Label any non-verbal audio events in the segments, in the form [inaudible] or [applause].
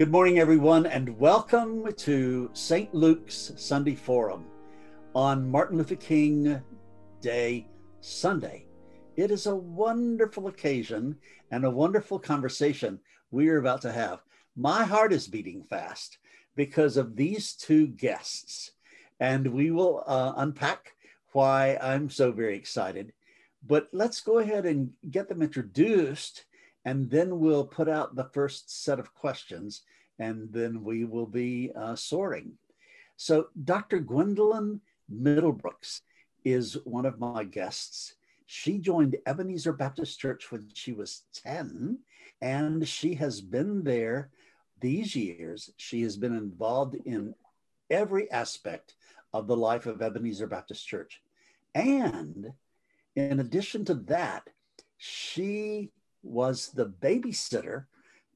Good morning, everyone, and welcome to St. Luke's Sunday Forum on Martin Luther King Day Sunday. It is a wonderful occasion and a wonderful conversation we are about to have. My heart is beating fast because of these two guests, and we will uh, unpack why I'm so very excited. But let's go ahead and get them introduced, and then we'll put out the first set of questions, and then we will be uh, soaring. So, Dr. Gwendolyn Middlebrooks is one of my guests. She joined Ebenezer Baptist Church when she was 10, and she has been there these years. She has been involved in every aspect of the life of Ebenezer Baptist Church. And in addition to that, she was the babysitter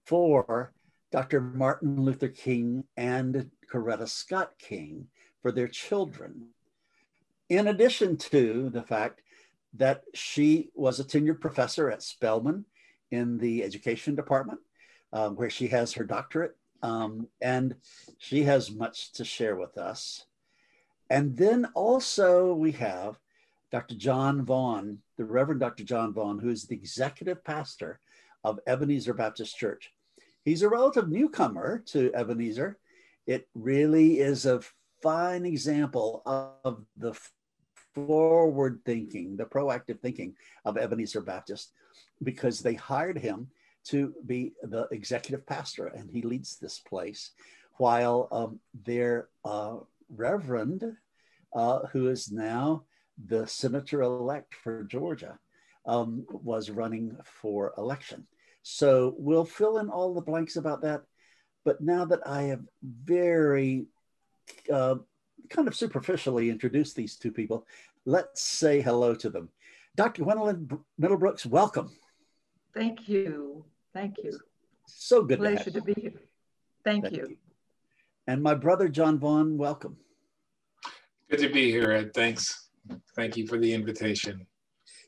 for Dr. Martin Luther King and Coretta Scott King for their children. In addition to the fact that she was a tenured professor at Spelman in the education department, um, where she has her doctorate, um, and she has much to share with us. And then also we have Dr. John Vaughn, the Reverend Dr. John Vaughn, who is the executive pastor of Ebenezer Baptist Church. He's a relative newcomer to Ebenezer. It really is a fine example of the forward thinking, the proactive thinking of Ebenezer Baptist, because they hired him to be the executive pastor, and he leads this place while um, their uh, reverend, uh, who is now the senator elect for Georgia um, was running for election. So we'll fill in all the blanks about that. But now that I have very uh, kind of superficially introduced these two people, let's say hello to them. Dr. Gwendolyn Middlebrooks, welcome. Thank you. Thank you. So good Pleasure to, to be here. Thank, Thank you. you. And my brother, John Vaughn, welcome. Good to be here, Ed. Thanks. Thank you for the invitation.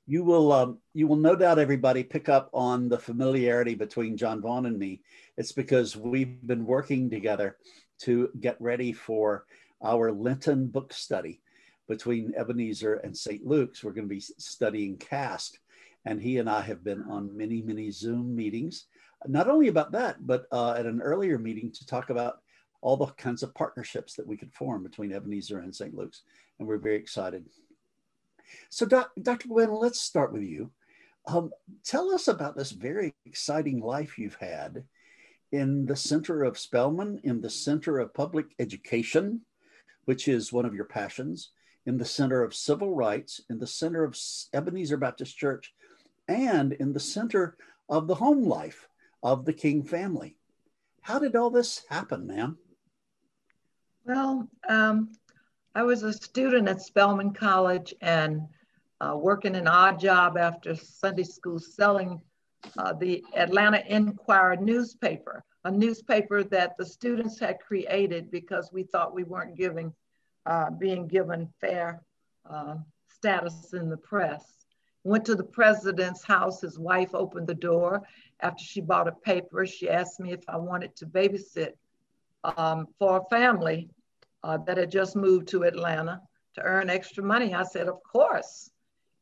You will, um, you will no doubt everybody pick up on the familiarity between John Vaughn and me. It's because we've been working together to get ready for our Lenten book study between Ebenezer and St. Luke's. We're going to be studying caste, and he and I have been on many, many Zoom meetings, not only about that, but uh, at an earlier meeting to talk about all the kinds of partnerships that we could form between Ebenezer and St. Luke's. And we're very excited. So, doc, Dr. Gwen, let's start with you. Um, tell us about this very exciting life you've had in the center of Spelman, in the center of public education, which is one of your passions, in the center of civil rights, in the center of Ebenezer Baptist Church, and in the center of the home life of the King family. How did all this happen, ma'am? Well, um, I was a student at Spelman College and uh, working an odd job after Sunday school selling uh, the Atlanta Inquirer newspaper, a newspaper that the students had created because we thought we weren't giving, uh, being given fair uh, status in the press. Went to the president's house. His wife opened the door. After she bought a paper, she asked me if I wanted to babysit um, for a family uh, that had just moved to Atlanta to earn extra money. I said, of course.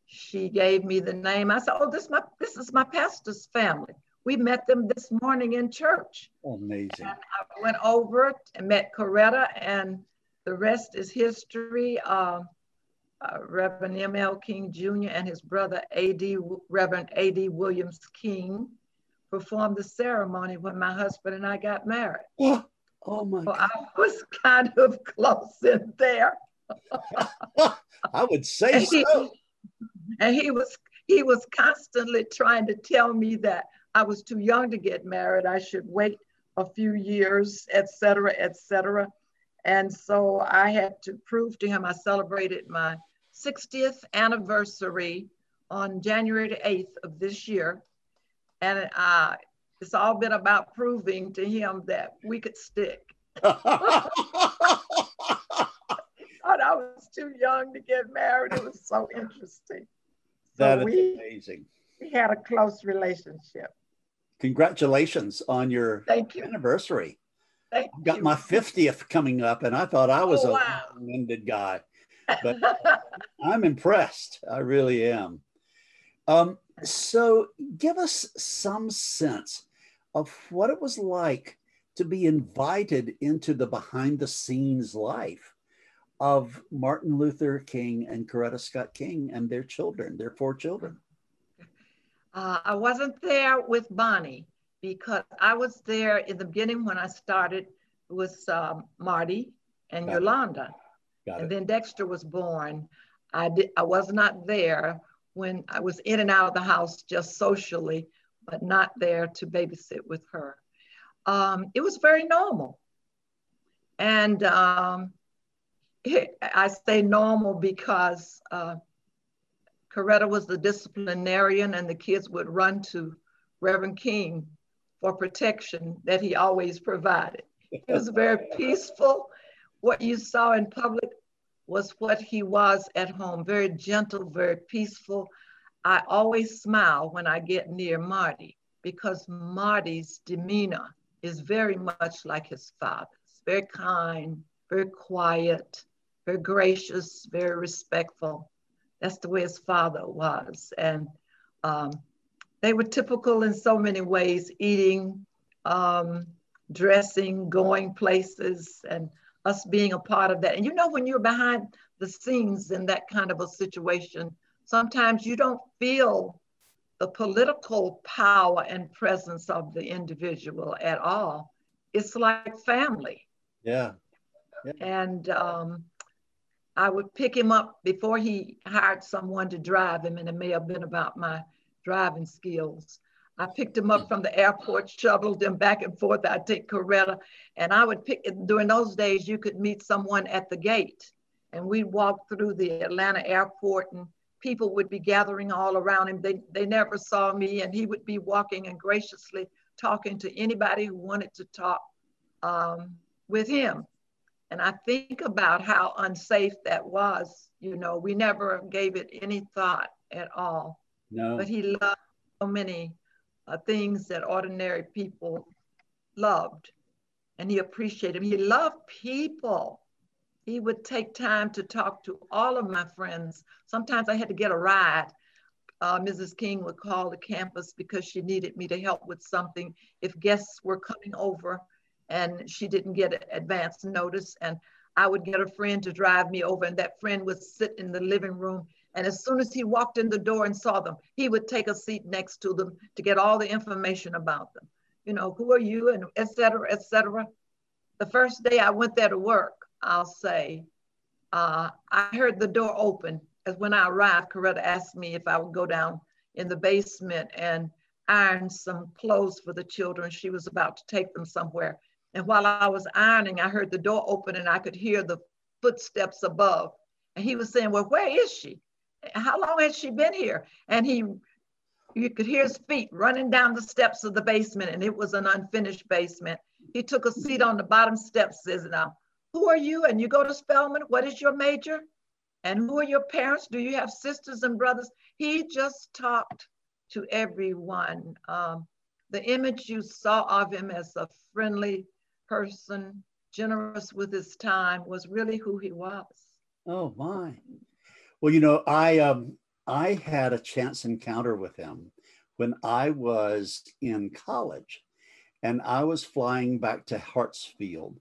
She gave me the name. I said, oh, this, my, this is my pastor's family. We met them this morning in church. Amazing. And I went over and met Coretta, and the rest is history. Uh, uh, Reverend M.L. King Jr. and his brother A.D. Reverend A.D. Williams King performed the ceremony when my husband and I got married. Oh my! I was kind of close in there. [laughs] I would say and so. He, and he was he was constantly trying to tell me that I was too young to get married. I should wait a few years, etc., etc. And so I had to prove to him. I celebrated my 60th anniversary on January 8th of this year, and uh, it's all been about proving to him that we could stick. [laughs] Thought I was too young to get married. It was so interesting. That so is we, amazing. We had a close relationship. Congratulations on your Thank you. anniversary. I've got my 50th coming up, and I thought I was Oh, a wow. long-winded guy. But [laughs] I'm impressed. I really am. Um, so, give us some sense of what it was like to be invited into the behind the scenes life of Martin Luther King and Coretta Scott King and their children, their four children. Uh, I wasn't there with Bunny because I was there in the beginning when I started with um, Marty and Got it. Yolanda. Got And it. then Dexter was born. I did, I was not there when I was in and out of the house just socially, but not there to babysit with her. Um, it was very normal. And um, I say normal because uh, Coretta was the disciplinarian and the kids would run to Reverend King for protection that he always provided. He was very [laughs] peaceful. What you saw in public was what he was at home very gentle, very peaceful. I always smile when I get near Marty because Marty's demeanor is very much like his father's very kind, very quiet, very gracious, very respectful. That's the way his father was. And um, they were typical in so many ways eating, um, dressing, going places, and us being a part of that. And you know, when you're behind the scenes in that kind of a situation, sometimes you don't feel the political power and presence of the individual at all. It's like family. Yeah. And um, I would pick him up before he hired someone to drive him, and it may have been about my driving skills. I picked him up from the airport, shoveled him back and forth. I'd take Coretta, and I would pick, during those days, you could meet someone at the gate, and we'd walk through the Atlanta airport, and people would be gathering all around him. They, they never saw me, and he would be walking and graciously talking to anybody who wanted to talk um, with him. And I think about how unsafe that was. You know, we never gave it any thought at all. No. But he loved so many uh, things that ordinary people loved. And he appreciated. He loved people. He would take time to talk to all of my friends. Sometimes I had to get a ride. Uh, Mrs. King would call the campus because she needed me to help with something if guests were coming over and she didn't get advance notice. And I would get a friend to drive me over, and that friend would sit in the living room. And as soon as he walked in the door and saw them, he would take a seat next to them to get all the information about them. You know, who are you, and et cetera, et cetera. The first day I went there to work, I'll say, uh, I heard the door open. As when I arrived, Coretta asked me if I would go down in the basement and iron some clothes for the children. She was about to take them somewhere. And while I was ironing, I heard the door open and I could hear the footsteps above. And he was saying, Well, where is she? How long has she been here? And he, you could hear his feet running down the steps of the basement, and it was an unfinished basement. He took a seat on the bottom steps, says, Now, who are you? And you go to Spelman, what is your major? And who are your parents? Do you have sisters and brothers? He just talked to everyone. Um, the image you saw of him as a friendly person, generous with his time, was really who he was. Oh my. Well, you know, I um I had a chance encounter with him when I was in college and I was flying back to Hartsfield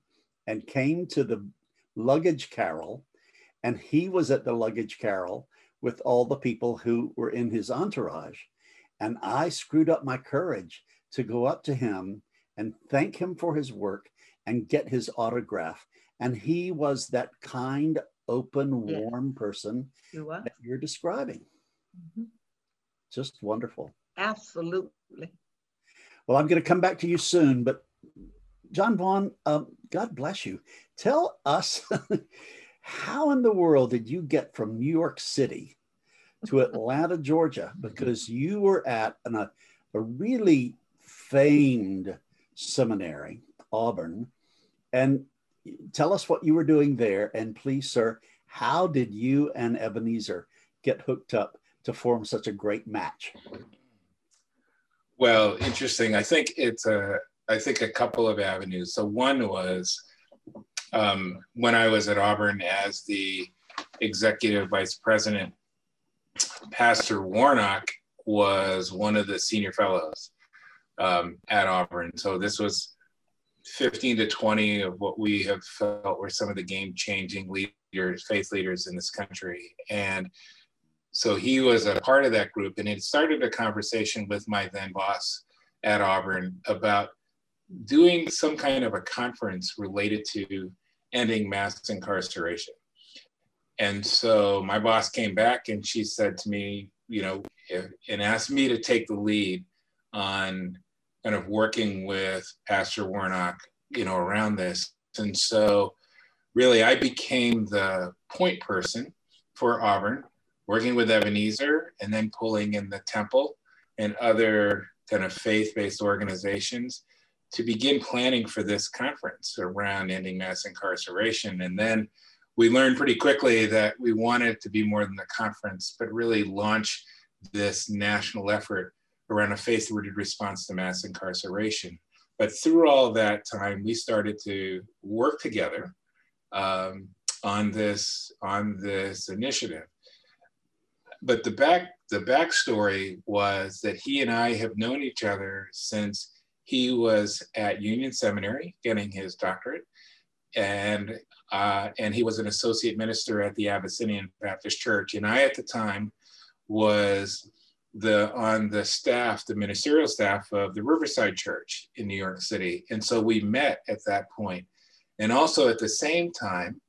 and came to the luggage carol and he was at the luggage carol with all the people who were in his entourage and I screwed up my courage to go up to him and thank him for his work and get his autograph and he was that kind open, Yeah. warm person He that you're describing. Mhm. Just wonderful. Absolutely. Well, I'm going to come back to you soon, but John Vaughn, um, God bless you. Tell us [laughs] how in the world did you get from New York City to Atlanta, [laughs] Georgia? Because you were at an, a, a really famed seminary, Auburn, and tell us what you were doing there. And please, sir, how did you and Ebenezer get hooked up to form such a great match? Well, interesting. I think it's uh, I think, a couple of avenues. So one was um, when I was at Auburn as the executive vice president, Pastor Warnock was one of the senior fellows um, at Auburn. So this was 15 to 20 of what we have felt were some of the game changing leaders, faith leaders in this country. And so he was a part of that group and it started a conversation with my then boss at Auburn about doing some kind of a conference related to ending mass incarceration. And so my boss came back and she said to me, you know, and asked me to take the lead on kind of working with Pastor Warnock, you know, around this. And so really I became the point person for Auburn, working with Ebenezer and then pulling in the temple and other kind of faith-based organizations to begin planning for this conference around ending mass incarceration. And then we learned pretty quickly that we wanted to be more than a conference, but really launch this national effort around a faith-rooted response to mass incarceration. But through all that time, we started to work together um, on this on this initiative. But the back the backstory was that he and I have known each other since he was at Union Seminary getting his doctorate, and uh, and he was an associate minister at the Abyssinian Baptist Church. And I, at the time, was the on the staff, the ministerial staff of the Riverside Church in New York City. And so we met at that point. And also at the same time,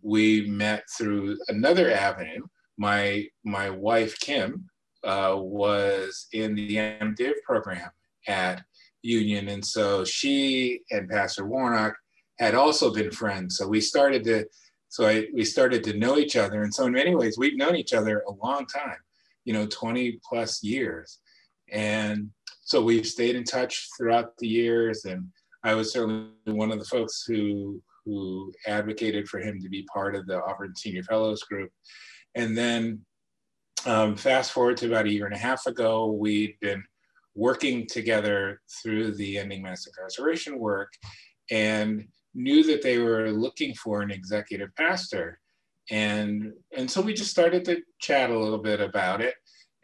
we met through another avenue. My my wife Kim uh, was in the MDiv program at Union, and so she and Pastor Warnock had also been friends. So we started to, so I, we started to know each other. And so in many ways, we've known each other a long time, you know, 20 plus years. And so we've stayed in touch throughout the years. And I was certainly one of the folks who, who advocated for him to be part of the Auburn Senior Fellows group. And then um, fast forward to about a year and a half ago, we'd been working together through the ending mass incarceration work. And knew that they were looking for an executive pastor. And, and so we just started to chat a little bit about it.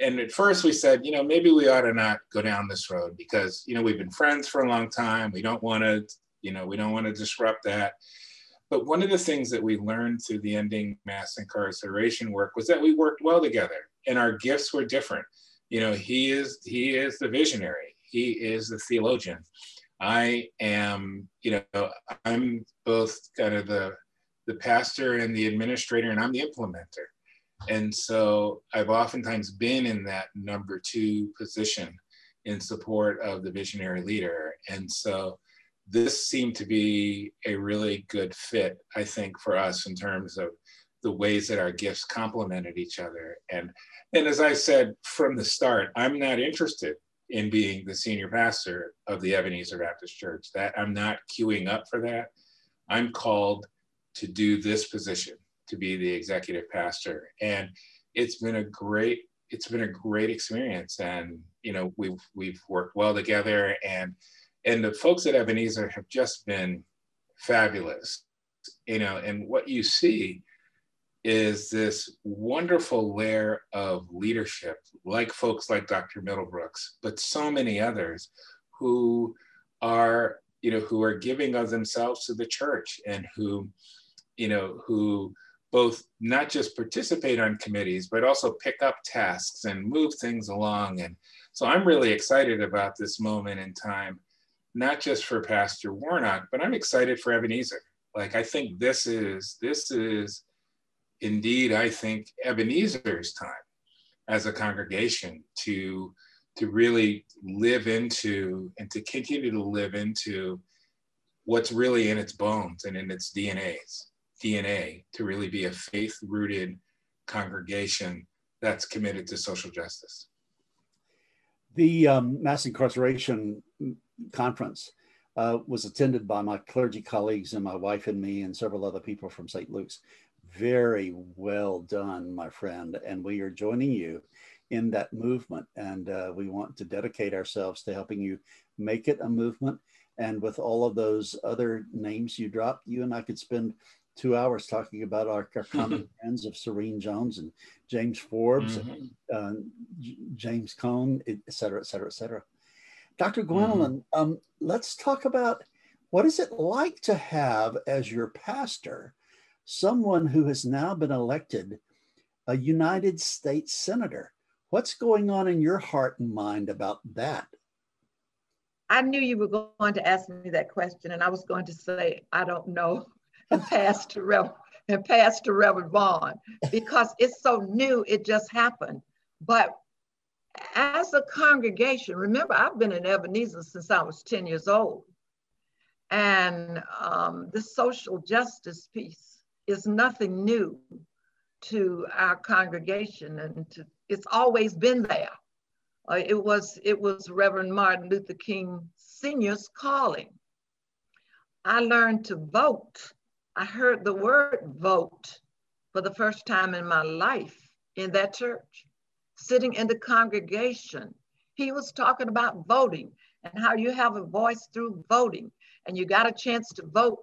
And at first we said, you know, maybe we ought to not go down this road because, you know, we've been friends for a long time. We don't want to, you know, we don't want to disrupt that. But one of the things that we learned through the ending mass incarceration work was that we worked well together and our gifts were different. You know, he is he is the visionary. He is the theologian. I am, you know, I'm both kind of the the pastor and the administrator, and I'm the implementer. And so I've oftentimes been in that number two position in support of the visionary leader. And so this seemed to be a really good fit, I think, for us in terms of the ways that our gifts complemented each other. And and as I said from the start, I'm not interested in being the senior pastor of the Ebenezer Baptist Church. That I'm not queuing up for that. I'm called to do this position, to be the executive pastor. And it's been a great, it's been a great experience. And you know, we've we've worked well together and and the folks at Ebenezer have just been fabulous. You know, and what you see is this wonderful layer of leadership, like folks like Dr. Middlebrooks, but so many others who are, you know, who are giving of themselves to the church and who, you know, who both not just participate on committees, but also pick up tasks and move things along. And so I'm really excited about this moment in time, not just for Pastor Warnock, but I'm excited for Ebenezer. Like I think this is this is indeed, I think Ebenezer's time as a congregation to to really live into and to continue to live into what's really in its bones and in its DNA's DNA to really be a faith-rooted congregation that's committed to social justice. The um, mass incarceration conference uh, was attended by my clergy colleagues and my wife and me and several other people from St. Luke's. Very well done, my friend. And we are joining you in that movement. And uh, we want to dedicate ourselves to helping you make it a movement. And with all of those other names you dropped, you and I could spend two hours talking about our, our common [laughs] friends of Serene Jones and James Forbes, mm-hmm. and, uh, J- James Cone, et cetera, et cetera, et cetera. Dr. Gwendolyn, mm-hmm. um, let's talk about what is it like to have as your pastor someone who has now been elected a United States Senator. What's going on in your heart and mind about that? I knew you were going to ask me that question, and I was going to say, I don't know, [laughs] and pass to Reverend, and pass to Reverend Vaughn because it's so new, it just happened. But as a congregation, remember, I've been in Ebenezer since I was 10 years old. And um, the social justice piece is nothing new to our congregation and to, it's always been there. Uh, it was it was Reverend Martin Luther King Sr.'s calling. I learned to vote. I heard the word vote for the first time in my life in that church, sitting in the congregation. He was talking about voting and how you have a voice through voting and you got a chance to vote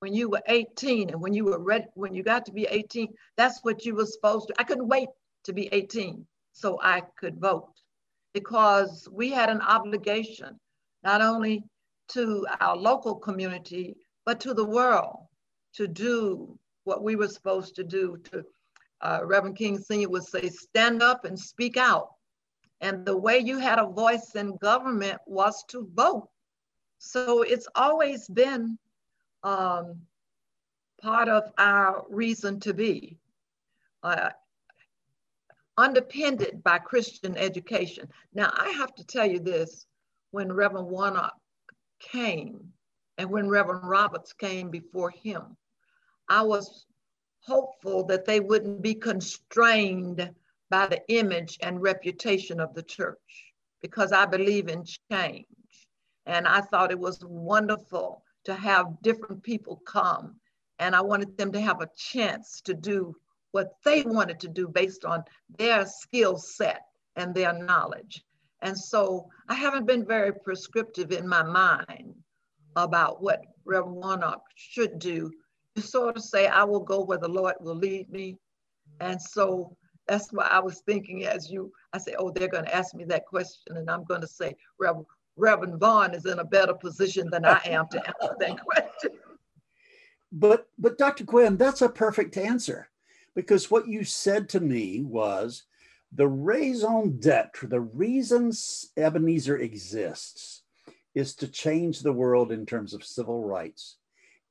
when you were 18 and when you were ready, when you got to be 18, that's what you were supposed to. I couldn't wait to be 18 so I could vote because we had an obligation not only to our local community, but to the world to do what we were supposed to do. To uh, Reverend King Sr. would say, stand up and speak out. And the way you had a voice in government was to vote. So it's always been um, part of our reason to be, uh, underpinned by Christian education. Now, I have to tell you this when Reverend Warnock came and when Reverend Roberts came before him, I was hopeful that they wouldn't be constrained by the image and reputation of the church because I believe in change. And I thought it was wonderful to have different people come. And I wanted them to have a chance to do what they wanted to do based on their skill set and their knowledge. And so I haven't been very prescriptive in my mind about what Reverend Warnock should do. You sort of say, I will go where the Lord will lead me. And so that's why I was thinking as you, I say, oh, they're going to ask me that question. And I'm going to say, Reverend, Reverend Vaughn is in a better position than I am to answer that [laughs] question. But but Dr. Gwen, that's a perfect answer because what you said to me was the raison d'etre, the reason Ebenezer exists is to change the world in terms of civil rights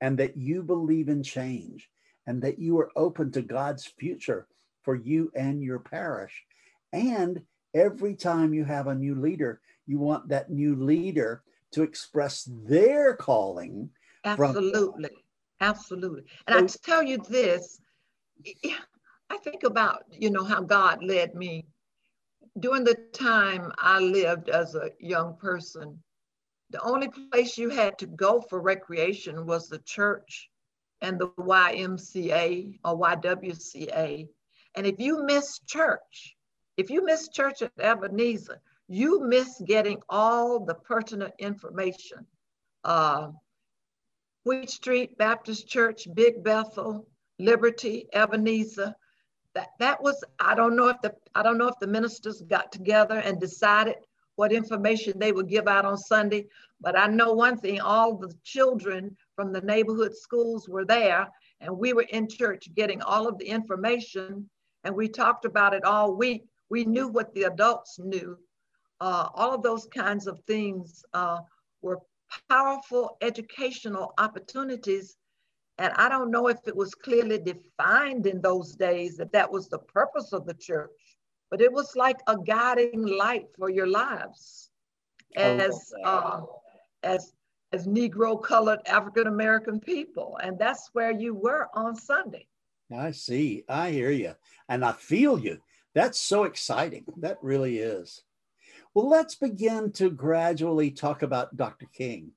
and that you believe in change and that you are open to God's future for you and your parish. And every time you have a new leader, you want that new leader to express their calling. Absolutely. From- Absolutely. And so, I tell you this, I think about, you know, how God led me during the time I lived as a young person. The only place you had to go for recreation was the church and the YMCA or YWCA. And if you missed church, if you missed church at Ebenezer, you miss getting all the pertinent information. Uh, Wheat Street Baptist Church, Big Bethel, Liberty, Ebenezer. That, that was, I don't know if the, I don't know if the ministers got together and decided what information they would give out on Sunday, but I know one thing, all the children from the neighborhood schools were there and we were in church getting all of the information and we talked about it all week. We knew what the adults knew uh, all of those kinds of things uh, were powerful educational opportunities. And I don't know if it was clearly defined in those days that that was the purpose of the church, but it was like a guiding light for your lives as, uh, as, as Negro colored African American people. And that's where you were on Sunday. I see. I hear you. And I feel you. That's so exciting. That really is. Well, let's begin to gradually talk about Dr. King.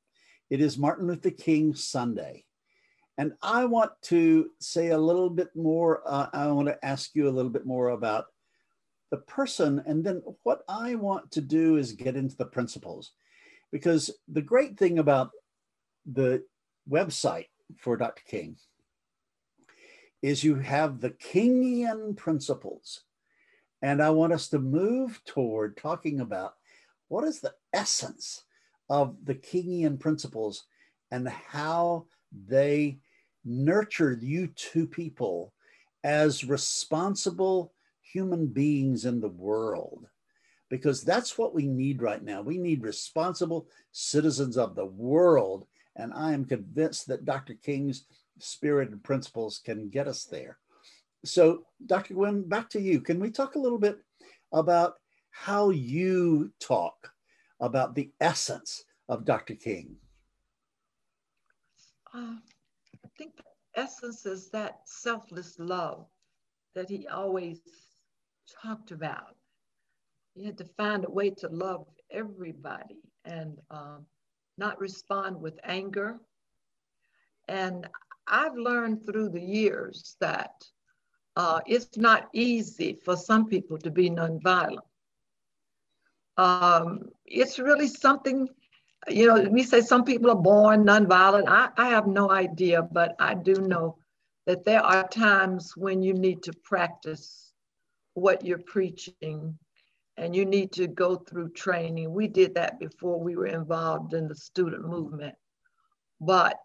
It is Martin Luther King Sunday. And I want to say a little bit more. Uh, I want to ask you a little bit more about the person. And then what I want to do is get into the principles. Because the great thing about the website for Dr. King is you have the Kingian principles. And I want us to move toward talking about what is the essence of the Kingian principles and how they nurture you two people as responsible human beings in the world. Because that's what we need right now. We need responsible citizens of the world. And I am convinced that Dr. King's spirit and principles can get us there. So, Dr. Gwen, back to you. Can we talk a little bit about how you talk about the essence of Dr. King? Uh, I think the essence is that selfless love that he always talked about. He had to find a way to love everybody and um, not respond with anger. And I've learned through the years that uh, it's not easy for some people to be nonviolent. Um, it's really something, you know, we say some people are born nonviolent. I, I have no idea, but I do know that there are times when you need to practice what you're preaching and you need to go through training. We did that before we were involved in the student movement. But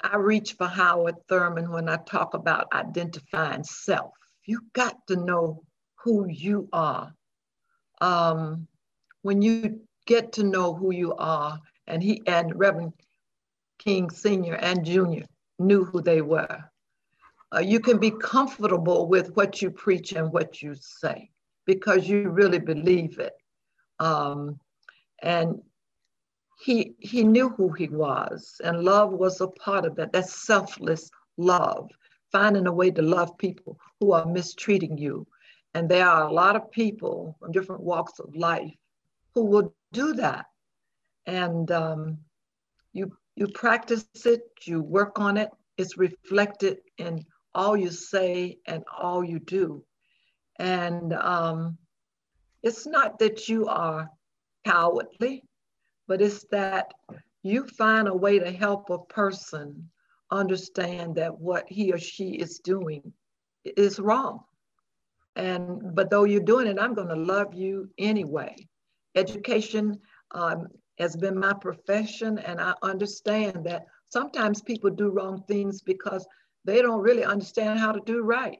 I reach for Howard Thurman when I talk about identifying self. You got to know who you are. Um, when you get to know who you are, and he and Reverend King Sr. and Jr. knew who they were. Uh, you can be comfortable with what you preach and what you say because you really believe it. Um, and he he knew who he was and love was a part of that that's selfless love finding a way to love people who are mistreating you. And there are a lot of people from different walks of life who will do that. And um, you you practice it you work on it it's reflected in all you say and all you do. And um, it's not that you are cowardly but it's that you find a way to help a person understand that what he or she is doing is wrong. And but though you're doing it, I'm going to love you anyway. Education um, has been my profession, and I understand that sometimes people do wrong things because they don't really understand how to do right.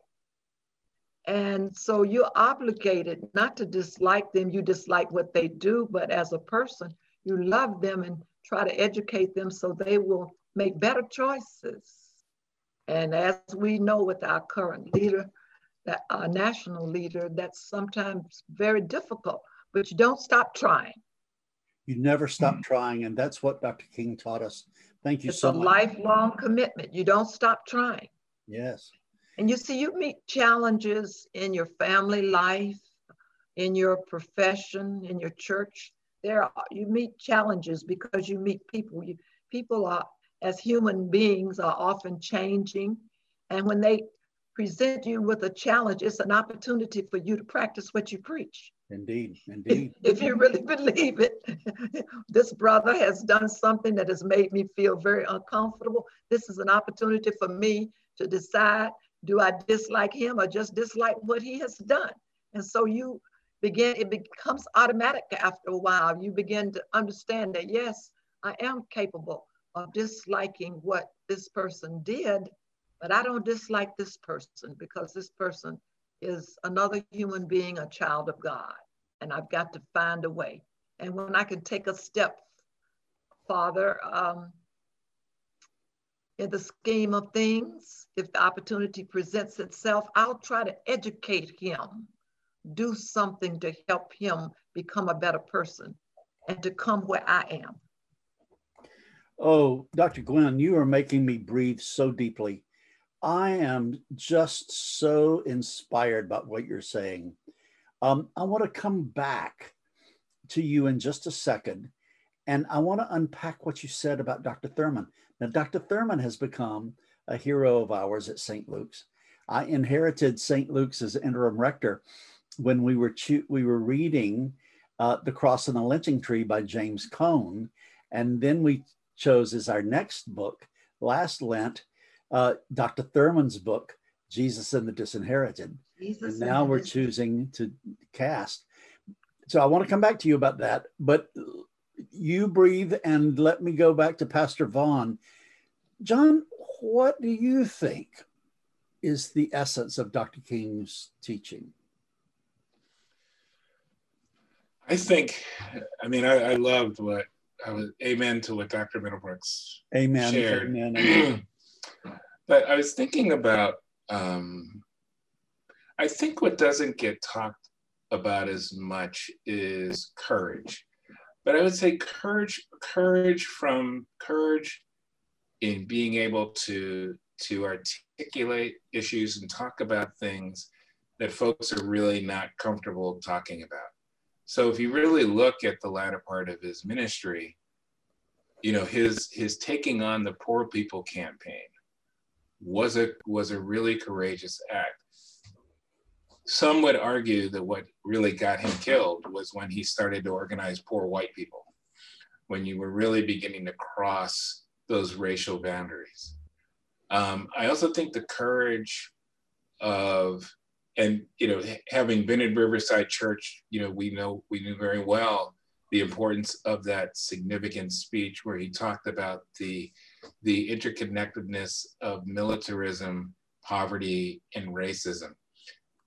And so you're obligated not to dislike them, you dislike what they do, but as a person, you love them and try to educate them so they will make better choices. And as we know with our current leader, that our national leader, that's sometimes very difficult, but you don't stop trying. You never stop mm-hmm. trying, and that's what Dr. King taught us. Thank you it's so much. It's a lifelong commitment. You don't stop trying. Yes. And you see, you meet challenges in your family life, in your profession, in your church there are, you meet challenges because you meet people. You, people are, as human beings, are often changing. And when they present you with a challenge, it's an opportunity for you to practice what you preach. Indeed, [laughs] indeed. If, if you really believe it, [laughs] this brother has done something that has made me feel very uncomfortable. This is an opportunity for me to decide do I dislike him or just dislike what he has done? And so you begin, it becomes automatic after a while. You begin to understand that, yes, I am capable of disliking what this person did, but I don't dislike this person because this person is another human being, a child of God. And I've got to find a way. And when I can take a step farther um, in the scheme of things, if the opportunity presents itself, I'll try to educate him do something to help him become a better person and to come where I am. Oh, Dr. Gwen, you are making me breathe so deeply. I am just so inspired by what you're saying. Um, I want to come back to you in just a second, and I want to unpack what you said about Dr. Thurman. Now, Dr. Thurman has become a hero of ours at St. Luke's. I inherited St. Luke's as interim rector, when we were we were reading uh, The Cross and the Lynching Tree by James Cone, And then we chose as our next book, last Lent, uh, Dr. Thurman's book, Jesus and the Disinherited. Jesus and now we're choosing to Caste. So I want to come back to you about that, but you breathe and let me go back to Pastor Vaughn. John, what do you think is the essence of Dr. King's teaching? I think, I mean, I, I loved what I was, amen to what Dr. Middlebrooks amen, shared. Amen. [clears throat] but I was thinking about, um, I think what doesn't get talked about as much is courage. But I would say courage, courage from courage in being able to to articulate issues and talk about things that folks are really not comfortable talking about. So if you really look at the latter part of his ministry, you know, his his taking on the poor people campaign was a was a really courageous act. Some would argue that what really got him killed was when he started to organize poor white people, when you were really beginning to cross those racial boundaries. Um, I also think the courage of, and you know, having been in Riverside Church, you know, we know we knew very well the importance of that significant speech where he talked about the the interconnectedness of militarism, poverty, and racism.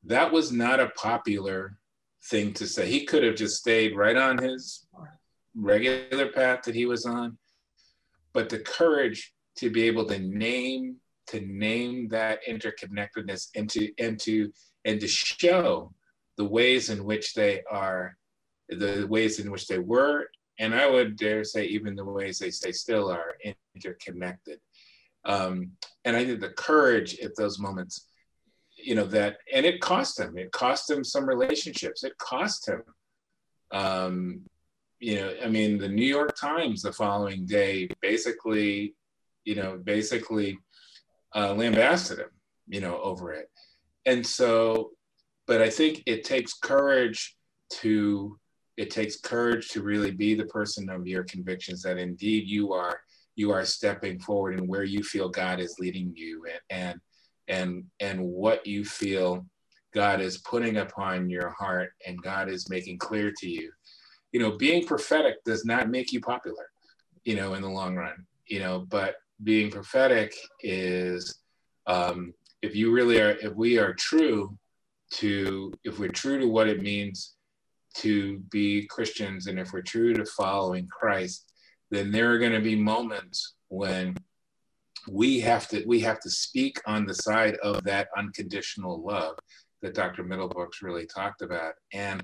That was not a popular thing to say. He could have just stayed right on his regular path that he was on, but the courage to be able to name to name that interconnectedness and to and to and to show the ways in which they are the ways in which they were and i would dare say even the ways they stay still are interconnected. Um, and i think the courage at those moments you know that and it cost him it cost him some relationships. It cost him um, you know, I mean, the New York Times the following day basically, you know, basically uh, lambasted him, you know, over it. And so, but I think it takes courage to, it takes courage to really be the person of your convictions that indeed you are, you are stepping forward and where you feel God is leading you and, and, and, and what you feel God is putting upon your heart and God is making clear to you. You know, being prophetic does not make you popular, you know, in the long run, you know, but being prophetic is um, if you really are, if we are true to, if we're true to what it means to be Christians and if we're true to following Christ, then there are going to be moments when we have to we have to speak on the side of that unconditional love that Dr. Middlebrooks really talked about. And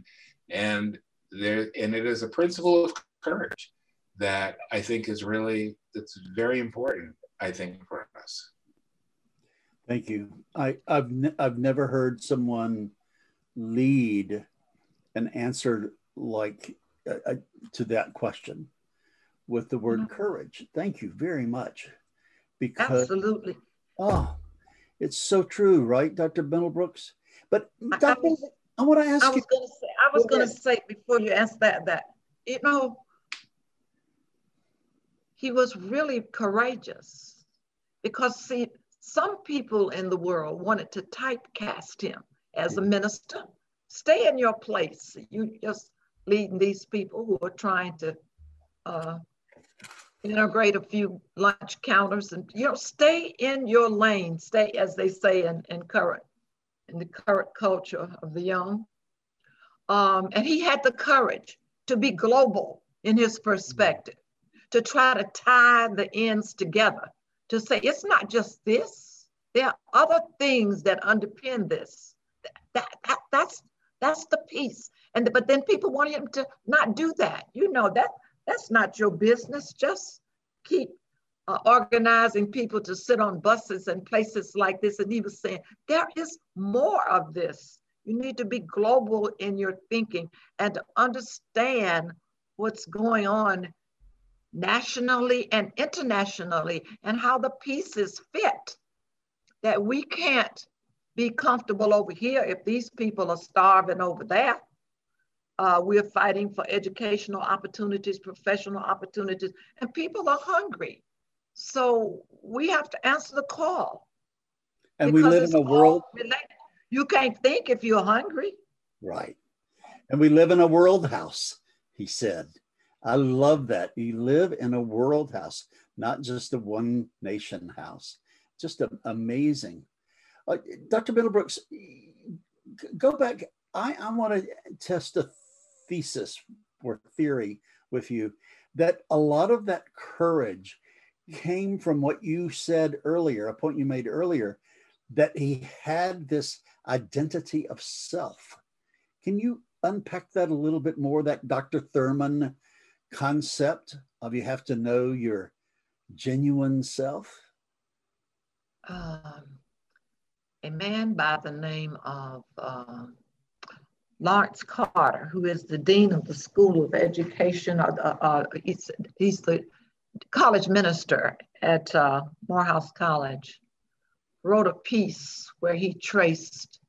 and there, and it is a principle of courage that I think is really that's very important. I think for us. Thank you. I, I've ne- I've never heard someone lead an answer like uh, uh, to that question with the word mm-hmm. courage. Thank you very much. Because absolutely. Oh, it's so true, right, Dr. Middlebrooks? But Dr. I want to ask I was you. Gonna say, I was going to say before you asked that, that, you know, he was really courageous because, see, some people in the world wanted to typecast him as a minister. Stay in your place. You just leading these people who are trying to uh, integrate a few lunch counters and, you know, stay in your lane. Stay, as they say in, in current in the current culture of the young. Um, and he had the courage to be global in his perspective, to try to tie the ends together, to say it's not just this, there are other things that underpin this. That, that, that's, that's the piece. And but then people want him to not do that. You know that that's not your business. Just keep uh, organizing people to sit on buses and places like this. And he was saying, there is more of this. You need to be global in your thinking and to understand what's going on nationally and internationally and how the pieces fit. That we can't be comfortable over here if these people are starving over there. Uh, we're fighting for educational opportunities, professional opportunities, and people are hungry. So we have to answer the call. And we live in a world. You can't think if you're hungry. Right. And we live in a world house, he said. I love that. You live in a world house, not just a one nation house. Just a, amazing. Uh, Dr. Middlebrooks, go back. I, I want to test a thesis or theory with you that a lot of that courage came from what you said earlier, a point you made earlier, that he had this identity of self. Can you unpack that a little bit more, that Dr. Thurman concept of you have to know your genuine self? Um, a man by the name of uh, Lawrence Carter, who is the dean of the School of Education, uh, uh, he's, he's the college minister at uh, Morehouse College, wrote a piece where he traced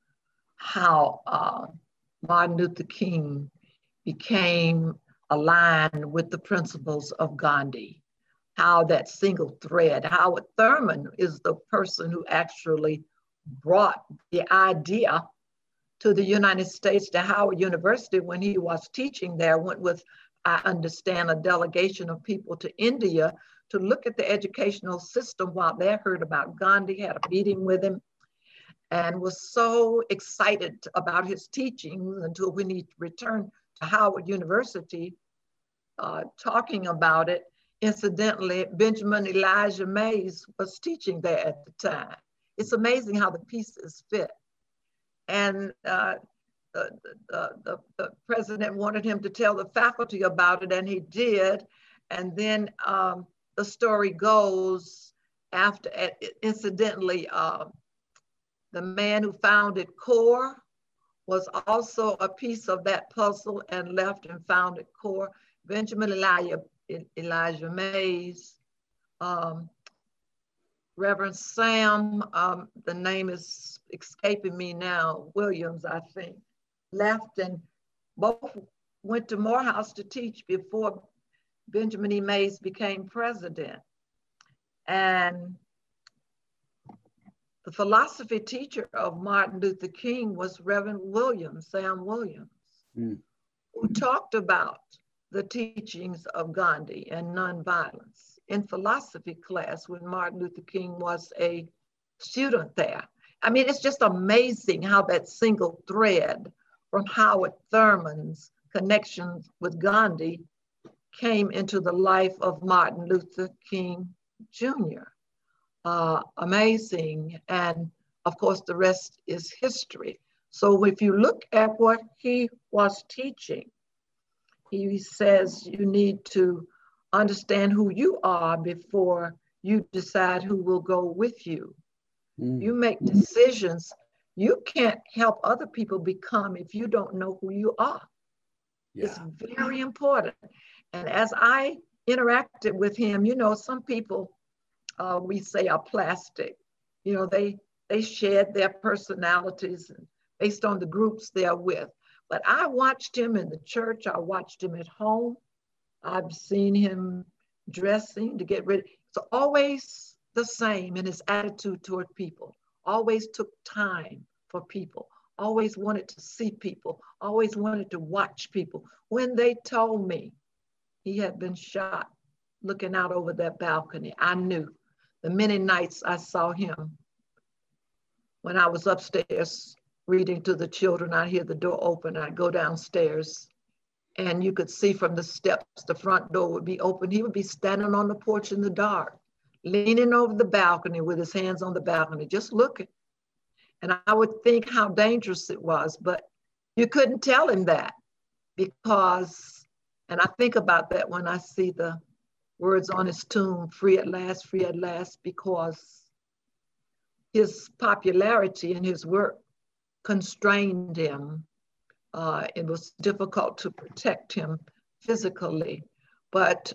how uh, Martin Luther King became aligned with the principles of Gandhi, how that single thread, Howard Thurman is the person who actually brought the idea to the United States to Howard University when he was teaching there, went with, I understand, a delegation of people to India to look at the educational system while they heard about Gandhi, had a meeting with him, and was so excited about his teachings until when he returned to Howard University uh, talking about it. Incidentally, Benjamin Elijah Mays was teaching there at the time. It's amazing how the pieces fit. And uh, the, the, the, the, president wanted him to tell the faculty about it, and he did. And then um, the story goes after, incidentally, uh, the man who founded CORE was also a piece of that puzzle and left and founded CORE. Benjamin Elijah, Elijah Mays, um, Reverend Sam, um, the name is escaping me now, Williams, I think, left and both went to Morehouse to teach before Benjamin E. Mays became president. And the philosophy teacher of Martin Luther King was Reverend Williams, Sam Williams, mm. who talked about the teachings of Gandhi and nonviolence in philosophy class when Martin Luther King was a student there. I mean, it's just amazing how that single thread from Howard Thurman's connections with Gandhi came into the life of Martin Luther King Jr. Uh, amazing. And of course, the rest is history. So if you look at what he was teaching, he says you need to understand who you are before you decide who will go with you. Mm. You make decisions. You can't help other people become if you don't know who you are. Yeah. It's very important. And as I interacted with him, you know, some people uh, we say are plastic. You know, they they shed their personalities based on the groups they're with. But I watched him in the church. I watched him at home. I've seen him dressing to get ready. It's always the same in his attitude toward people. Always took time for people. Always wanted to see people. Always wanted to watch people. When they told me he had been shot looking out over that balcony, I knew the many nights I saw him when I was upstairs reading to the children. I'd hear the door open, I'd go downstairs, and you could see from the steps, the front door would be open. He would be standing on the porch in the dark, leaning over the balcony with his hands on the balcony, just looking. And I would think how dangerous it was, but you couldn't tell him that because, and I think about that when I see the words on his tomb, free at last, free at last, because his popularity and his work constrained him. Uh, it was difficult to protect him physically, but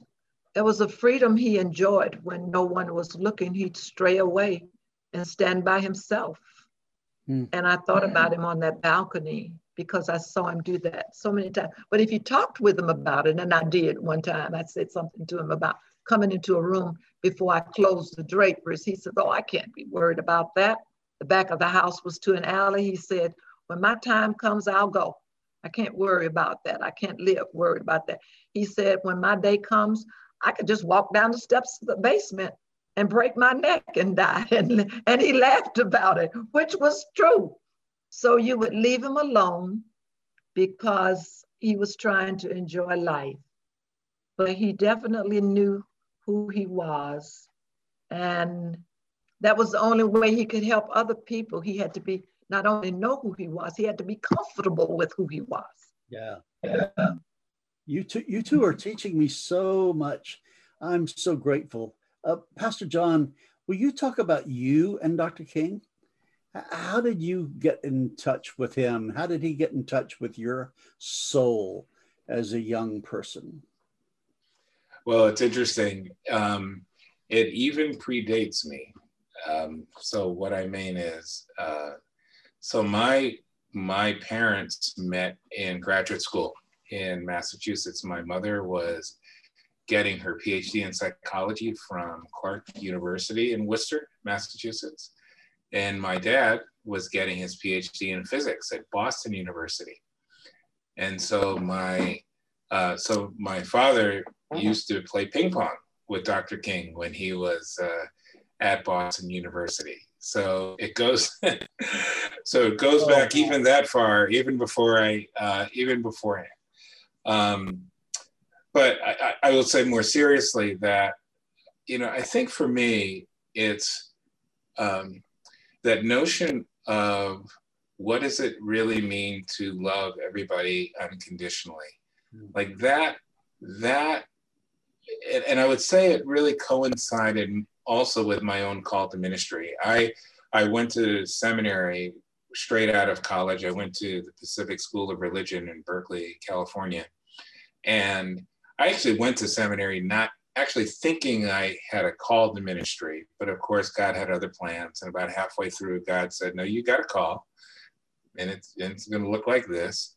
there was a freedom he enjoyed when no one was looking. He'd stray away and stand by himself. Mm. And I thought about him on that balcony because I saw him do that so many times. But if you talked with him about it, and I did one time, I said something to him about coming into a room before I closed the draperies. He said, Oh, I can't be worried about that. The back of the house was to an alley. He said, When my time comes, I'll go. I can't worry about that. I can't live worried about that. He said, When my day comes, I could just walk down the steps of the basement and break my neck and die. [laughs] And, and he laughed about it, which was true. So you would leave him alone because he was trying to enjoy life. But he definitely knew who he was. And that was the only way he could help other people. He had to be not only know who he was, he had to be comfortable with who he was. Yeah. yeah. You two, you two are teaching me so much. I'm so grateful. Uh, Pastor John, will you talk about you and Dr. King? How did you get in touch with him? How did he get in touch with your soul as a young person? Well, it's interesting. Um, it even predates me. Um, so what I mean is, uh, so my my parents met in graduate school in Massachusetts. My mother was getting her PhD in psychology from Clark University in Worcester, Massachusetts. And my dad was getting his PhD in physics at Boston University. And so my uh, so my father used to play ping pong with Dr. King when he was uh, at Boston University. So it goes, [laughs] so it goes back even that far, even before I, uh, even beforehand. Um, but I, I will say more seriously that, you know, I think for me, it's um, that notion of what does it really mean to love everybody unconditionally? Mm-hmm. Like that, that, and, and I would say it really coincided also with my own call to ministry. I I went to seminary straight out of college. I went to the Pacific School of Religion in Berkeley, California. And I actually went to seminary not actually thinking I had a call to ministry, but of course God had other plans. And about halfway through, God said, "No, you got a call, and it's and it's going to look like this."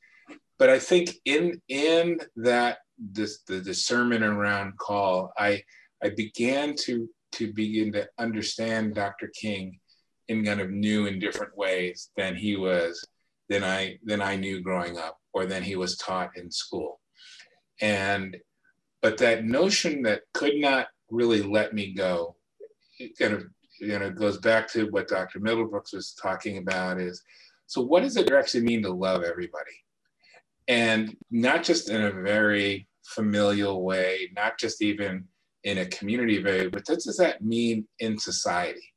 But I think in in that this the discernment around call, I I began to to begin to understand Dr. King in kind of new and different ways than he was than I than I knew growing up or than he was taught in school. And but that notion that could not really let me go, it kind of you know goes back to what Dr. Middlebrooks was talking about is so what does it actually mean to love everybody? And not just in a very familial way, not just even in a community way, but what does that mean in society?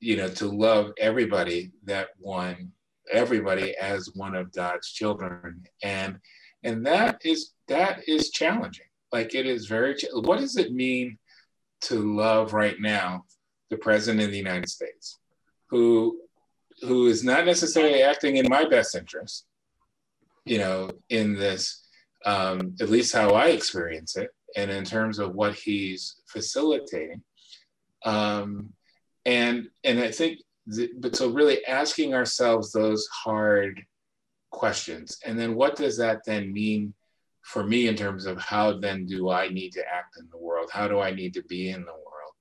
You know, to love everybody that one, everybody as one of God's children. And and that is that is challenging. Like it is very what does it mean to love right now the president of the United States, who who is not necessarily acting in my best interest, you know, in this, um, at least how I experience it, and in terms of what he's facilitating. Um, and and I think, th- but so really asking ourselves those hard questions, and then what does that then mean for me in terms of how then do I need to act in the world? How do I need to be in the world?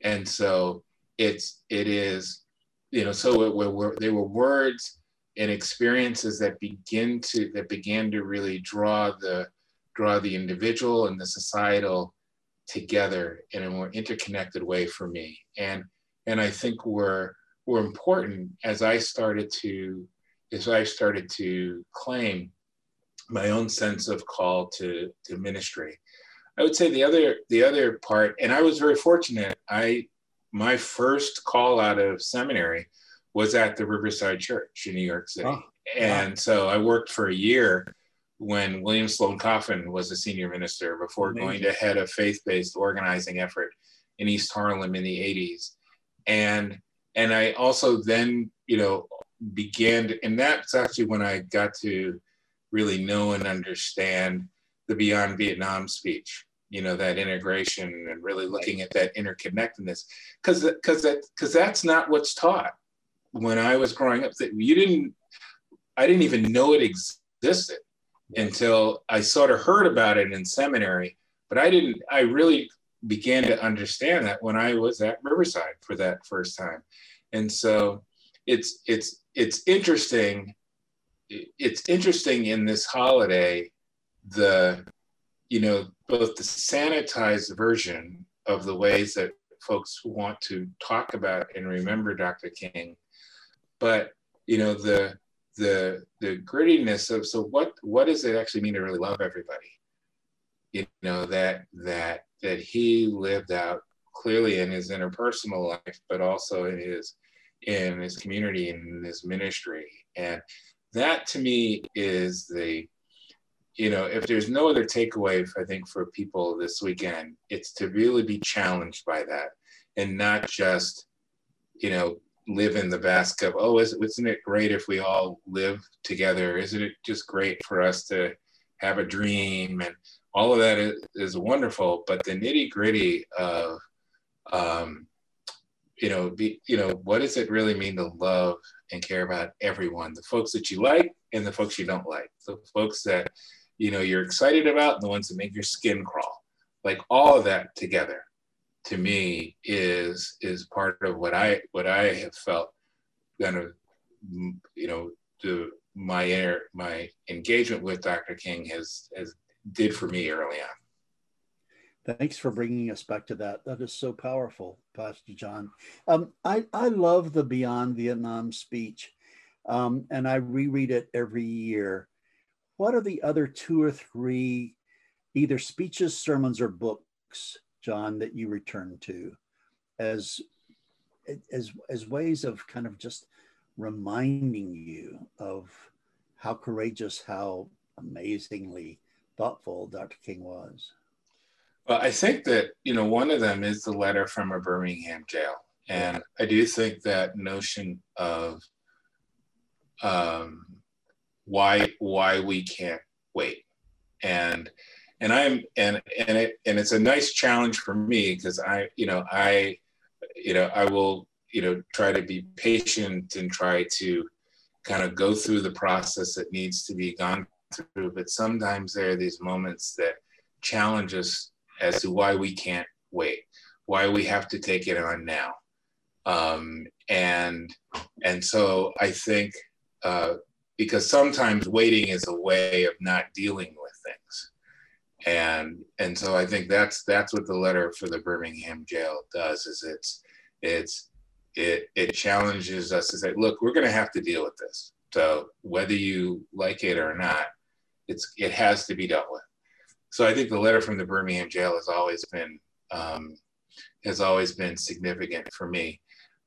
And so it's it is, you know, so it were, they were words and experiences that begin to that began to really draw the draw the individual and the societal together in a more interconnected way for me. And and I think were were important as I started to as I started to claim my own sense of call to, to ministry. I would say the other the other part, and I was very fortunate. I my first call out of seminary was at the Riverside Church in New York City, oh, and wow. so I worked for a year when William Sloane Coffin was a senior minister before Amazing. going to head a faith-based organizing effort in East Harlem in the 80s. And and I also then, you know, began to, and that's actually when I got to really know and understand the Beyond Vietnam speech, you know, that integration and really looking at that interconnectedness. Cause because that because that's not what's taught. When I was growing up, that you didn't I didn't even know it existed until I sort of heard about it in seminary. But I didn't. I really began to understand that when I was at Riverside for that first time, and so it's it's it's interesting. It's interesting in this holiday, the you know both the sanitized version of the ways that folks want to talk about and remember Dr. King, but you know the the the grittiness of so what what does it actually mean to really love everybody? You know that that that he lived out clearly in his interpersonal life, but also in his in his community and in his ministry, and that to me is the you know, if there's no other takeaway, I think for people this weekend, it's to really be challenged by that and not just, you know, live in the basket of, oh, isn't it great if we all live together? Isn't it just great for us to have a dream? And all of that is, is wonderful, but the nitty gritty of, um, you know, be, you know, what does it really mean to love and care about everyone? The folks that you like and the folks you don't like, the folks that, you know, you're excited about and the ones that make your skin crawl, like all of that together to me is is part of what I what I have felt kind of you know the my my engagement with Dr. King has has did for me early on. Thanks for bringing us back to that. That is so powerful, Pastor John. Um, I I love the Beyond Vietnam speech, um, and I reread it every year. What are the other two or three, either speeches, sermons, or books John, that you return to as as as ways of kind of just reminding you of how courageous, how amazingly thoughtful Dr. King was? Well, I think that you know one of them is the letter from a Birmingham jail, and I do think that notion of um, why why we can't wait, and and I'm and and it and it's a nice challenge for me because I you know I you know I will you know try to be patient and try to kind of go through the process that needs to be gone through. But sometimes there are these moments that challenge us as to why we can't wait why we have to take it on now um, and and so I think uh, because sometimes waiting is a way of not dealing with things and and so I think that's that's what the letter for the Birmingham jail does is it's it's it it challenges us to say, look, we're going to have to deal with this. So whether you like it or not, it's it has to be dealt with. So I think the letter from the Birmingham jail has always been um, has always been significant for me.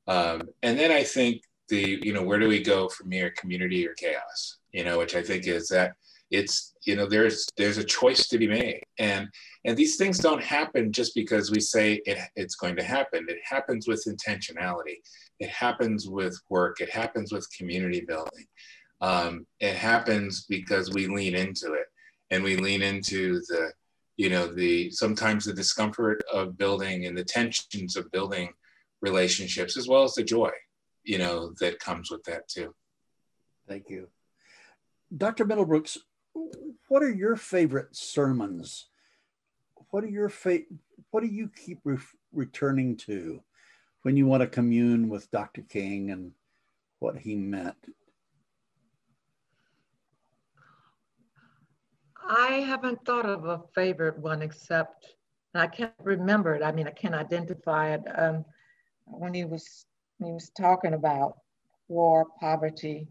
Um, and then I think the you know where do we go from here, community or chaos? You know, which I think is that it's you know there's there's a choice to be made. And and these things don't happen just because we say it, it's going to happen. It happens with intentionality. It happens with work. It happens with community building. Um, it happens because we lean into it and we lean into the you know the sometimes the discomfort of building and the tensions of building relationships as well as the joy you know that comes with that too thank you dr middlebrooks what are your favorite sermons? What are your fa- What do you keep re- returning to when you want to commune with Dr. King and what he meant? I haven't thought of a favorite one except I can't remember it. I mean, I can't identify it. Um, when he was when he was talking about war, poverty,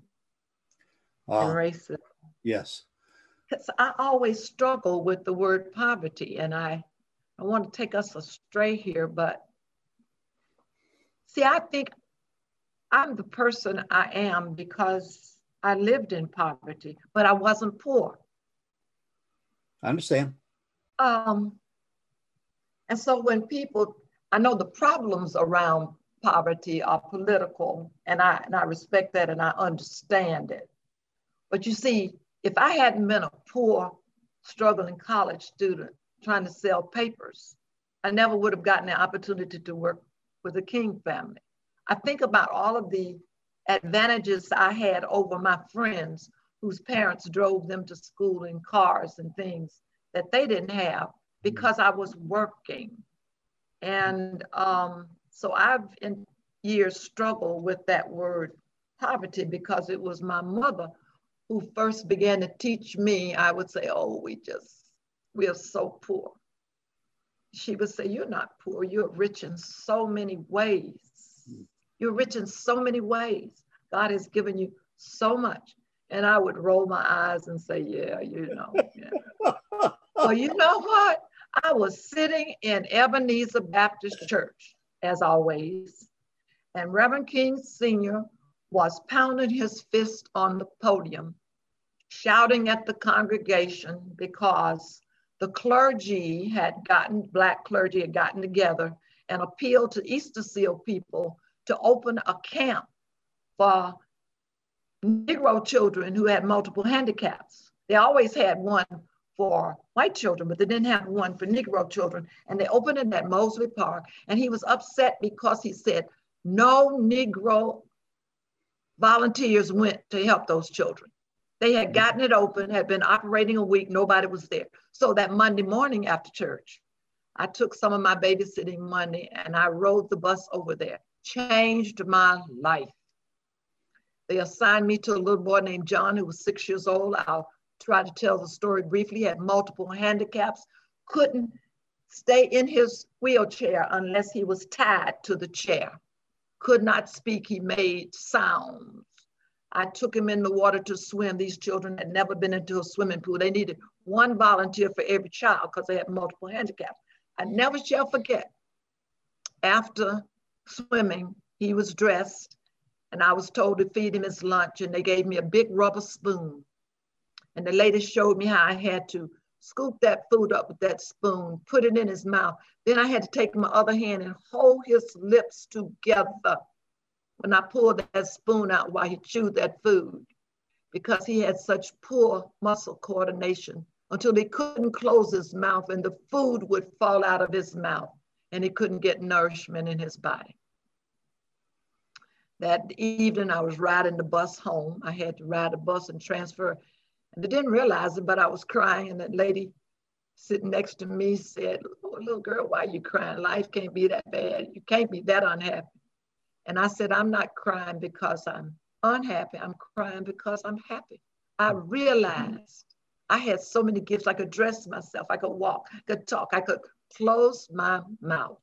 uh, and racism. Yes because I always struggle with the word poverty, and I, I want to take us astray here, but see, I think I'm the person I am because I lived in poverty, but I wasn't poor. I understand. Um, and so when people, I know the problems around poverty are political, and I and I respect that and I understand it. But you see, if I hadn't been a poor, struggling college student trying to sell papers, I never would have gotten the opportunity to work with the King family. I think about all of the advantages I had over my friends whose parents drove them to school in cars and things that they didn't have because I was working. And um, so I've in years struggled with that word poverty because it was my mother who first began to teach me. I would say, oh, we just, we are so poor. She would say, you're not poor, you're rich in so many ways. You're rich in so many ways. God has given you so much. And I would roll my eyes and say, yeah, you know. Yeah. well, you know what? I was sitting in Ebenezer Baptist Church, as always, and Reverend King Sr. was pounding his fist on the podium, shouting at the congregation because the clergy had gotten, Black clergy had gotten together and appealed to Easter Seal people to open a camp for Negro children who had multiple handicaps. They always had one for white children, but they didn't have one for Negro children. And they opened it at Mozley Park. And he was upset because he said no Negro volunteers went to help those children. They had mm-hmm. gotten it open, had been operating a week, nobody was there. So that Monday morning after church, I took some of my babysitting money and I rode the bus over there. Changed my life. They assigned me to a little boy named John who was six years old. I'll try to tell the story briefly. He had multiple handicaps, couldn't stay in his wheelchair unless he was tied to the chair. Could not speak, he made sounds. I took him in the water to swim. These children had never been into a swimming pool. They needed one volunteer for every child because they had multiple handicaps. I never shall forget. After swimming, he was dressed and I was told to feed him his lunch and they gave me a big rubber spoon. And the lady showed me how I had to scoop that food up with that spoon, put it in his mouth. Then I had to take my other hand and hold his lips together when I pulled that spoon out while he chewed that food because he had such poor muscle coordination until he couldn't close his mouth and the food would fall out of his mouth and he couldn't get nourishment in his body. That evening, I was riding the bus home. I had to ride the bus and transfer. And I didn't realize it, but I was crying. And that lady sitting next to me said, oh, little girl, why are you crying? Life can't be that bad. You can't be that unhappy. And I said, I'm not crying because I'm unhappy. I'm crying because I'm happy. I realized I had so many gifts. I could dress myself, I could walk, I could talk, I could close my mouth.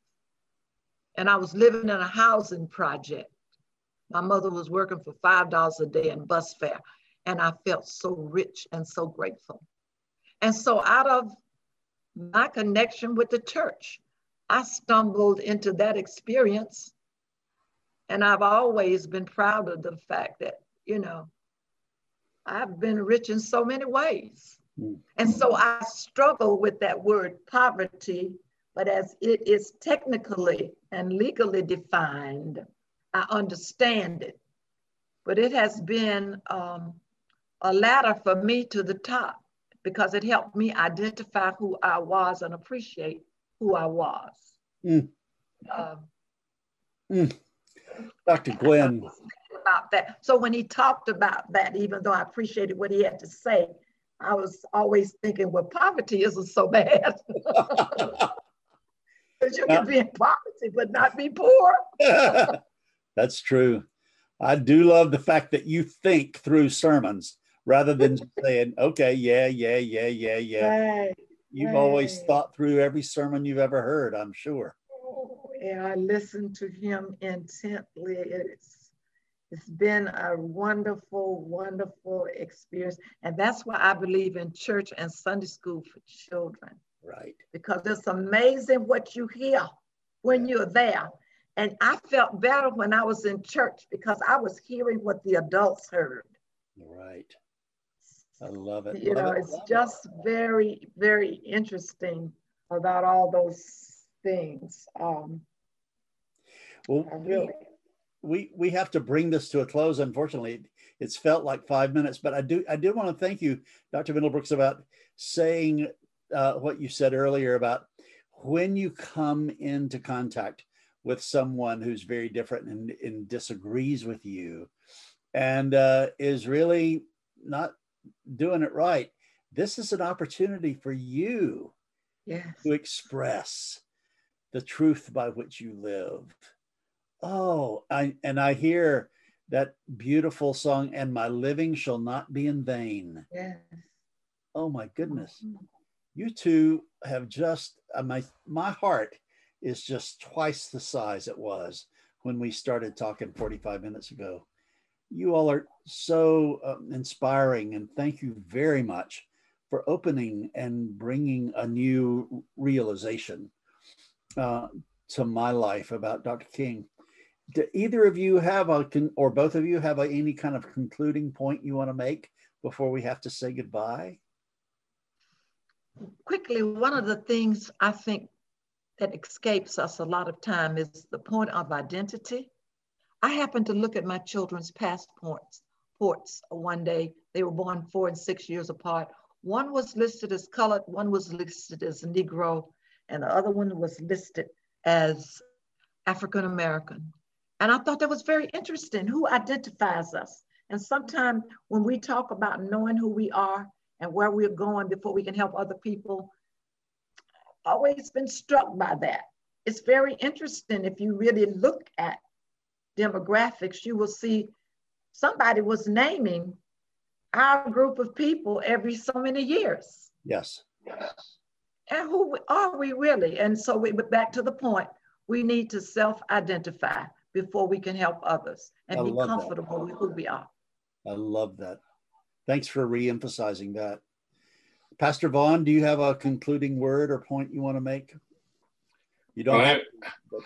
And I was living in a housing project. My mother was working for $5 a day in bus fare. And I felt so rich and so grateful. And so, out of my connection with the church, I stumbled into that experience. And I've always been proud of the fact that, you know, I've been rich in so many ways. Mm. And so I struggle with that word poverty, but as it is technically and legally defined, I understand it. But it has been um, a ladder for me to the top because it helped me identify who I was and appreciate who I was. Mm. Uh, mm. Dr. Gwen. About that. So when he talked about that, even though I appreciated what he had to say, I was always thinking, well, poverty isn't so bad. [laughs] [laughs] Because you can be in poverty but not be poor. [laughs] That's true. I do love the fact that you think through sermons rather than [laughs] saying, okay, yeah, yeah, yeah, yeah, yeah. Right, you've right. always thought through every sermon you've ever heard, I'm sure. Oh, yeah, I listened to him intently. It's it's been a wonderful, wonderful experience. And that's why I believe in church and Sunday school for children. Right. Because it's amazing what you hear when you're there. And I felt better when I was in church because I was hearing what the adults heard. Right. I love it. You love know, it, it's just it. very, very interesting about all those things. Um, well, really, we we have to bring this to a close. Unfortunately, it's felt like five minutes, but I do I do want to thank you, Dr. Middlebrooks, about saying uh, what you said earlier about when you come into contact with someone who's very different and, and disagrees with you and uh, is really not doing it right, this is an opportunity for you yes. to express the truth by which you live. Oh, I, and I hear that beautiful song, and my living shall not be in vain. Yes. Oh my goodness. Mhm. You two have just, uh, my, my heart is just twice the size it was when we started talking 45 minutes ago. You all are so um, inspiring, and thank you very much for opening and bringing a new realization uh, to my life about Dr. King. Do either of you have a, or both of you have a, any kind of concluding point you want to make before we have to say goodbye? Quickly, one of the things I think that escapes us a lot of time is the point of identity. I happened to look at my children's passports ports one day. They were born four and six years apart. One was listed as colored, one was listed as Negro, and the other one was listed as African American. And I thought that was very interesting. Who identifies us? And sometimes when we talk about knowing who we are and where we're going before we can help other people, always been struck by that. It's very interesting if you really look at demographics, you will see somebody was naming our group of people every so many years. Yes. yes. And who are we really? And so we but back to the point, we need to self-identify before we can help others and I be love that. comfortable with who we are. I love that. Thanks for re-emphasizing that. Pastor Vaughn, do you have a concluding word or point you want to make? You don't Well, have, I,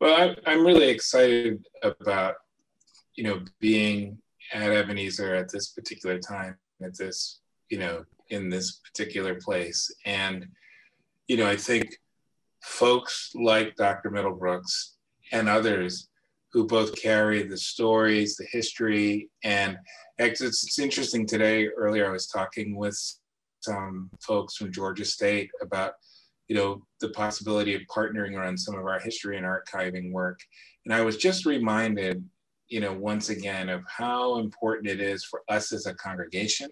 well I'm really excited about, you know, being at Ebenezer at this particular time, at this, you know, in this particular place. And, you know, I think folks like Dr. Middlebrooks and others who both carry the stories, the history, and it's, it's interesting today. Earlier, I was talking with some folks from Georgia State about you know, the possibility of partnering around some of our history and archiving work. And I was just reminded, you know, once again of how important it is for us as a congregation.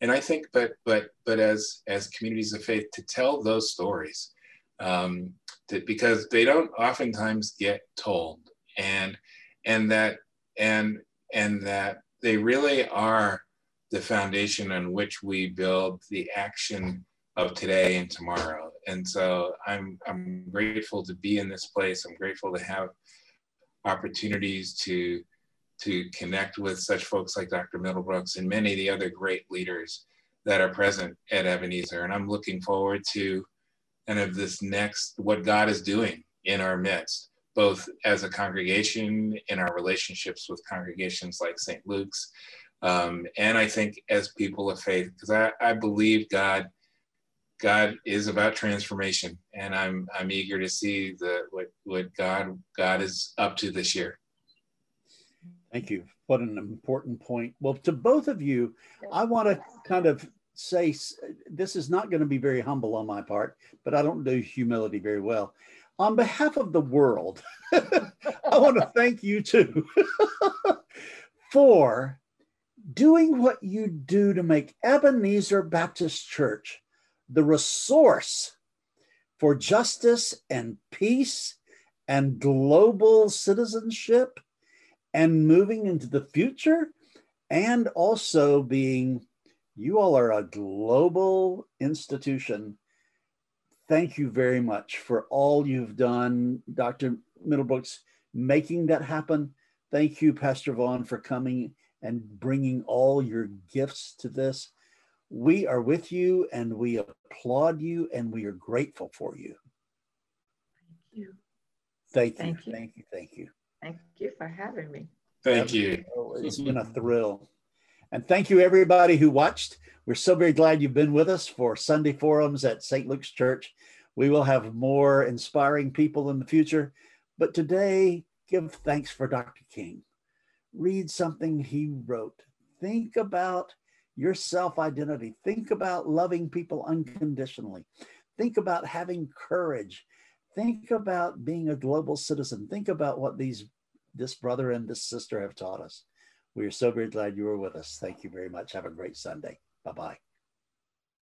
And I think, but but but as as communities of faith, to tell those stories, um, that because they don't oftentimes get told, and and that and and that they really are the foundation on which we build the action of today and tomorrow. And so I'm I'm grateful to be in this place. I'm grateful to have opportunities to to connect with such folks like Dr. Middlebrooks and many of the other great leaders that are present at Ebenezer. And I'm looking forward to kind of this next what God is doing in our midst, both as a congregation in our relationships with congregations like St. Luke's, um, and I think as people of faith, because I, I believe God God is about transformation, and I'm I'm eager to see the what what God God is up to this year. Thank you. What an important point. Well, to both of you, I want to kind of say this is not going to be very humble on my part, but I don't do humility very well. On behalf of the world, [laughs] I want to thank you too [laughs] for doing what you do to make Ebenezer Baptist Church the resource for justice and peace and global citizenship and moving into the future and also being you all are a global institution. Thank you very much for all you've done dr middlebrooks making that happen. Thank you pastor vaughn for coming and bringing all your gifts to this we are with you and we applaud you and we are grateful for you Thank you. thank you Thank you. thank you thank you Thank you for having me. Thank you. Oh, It's been a thrill. And thank you, everybody who watched. We're so very glad you've been with us for Sunday forums at St. Luke's Church. We will have more inspiring people in the future. But today, give thanks for Dr. King. Read something he wrote. Think about your self identity. Think about loving people unconditionally. Think about having courage. Think about being a global citizen. Think about what these this brother and this sister have taught us. We are so very glad you were with us. Thank you very much. Have a great Sunday. Bye bye.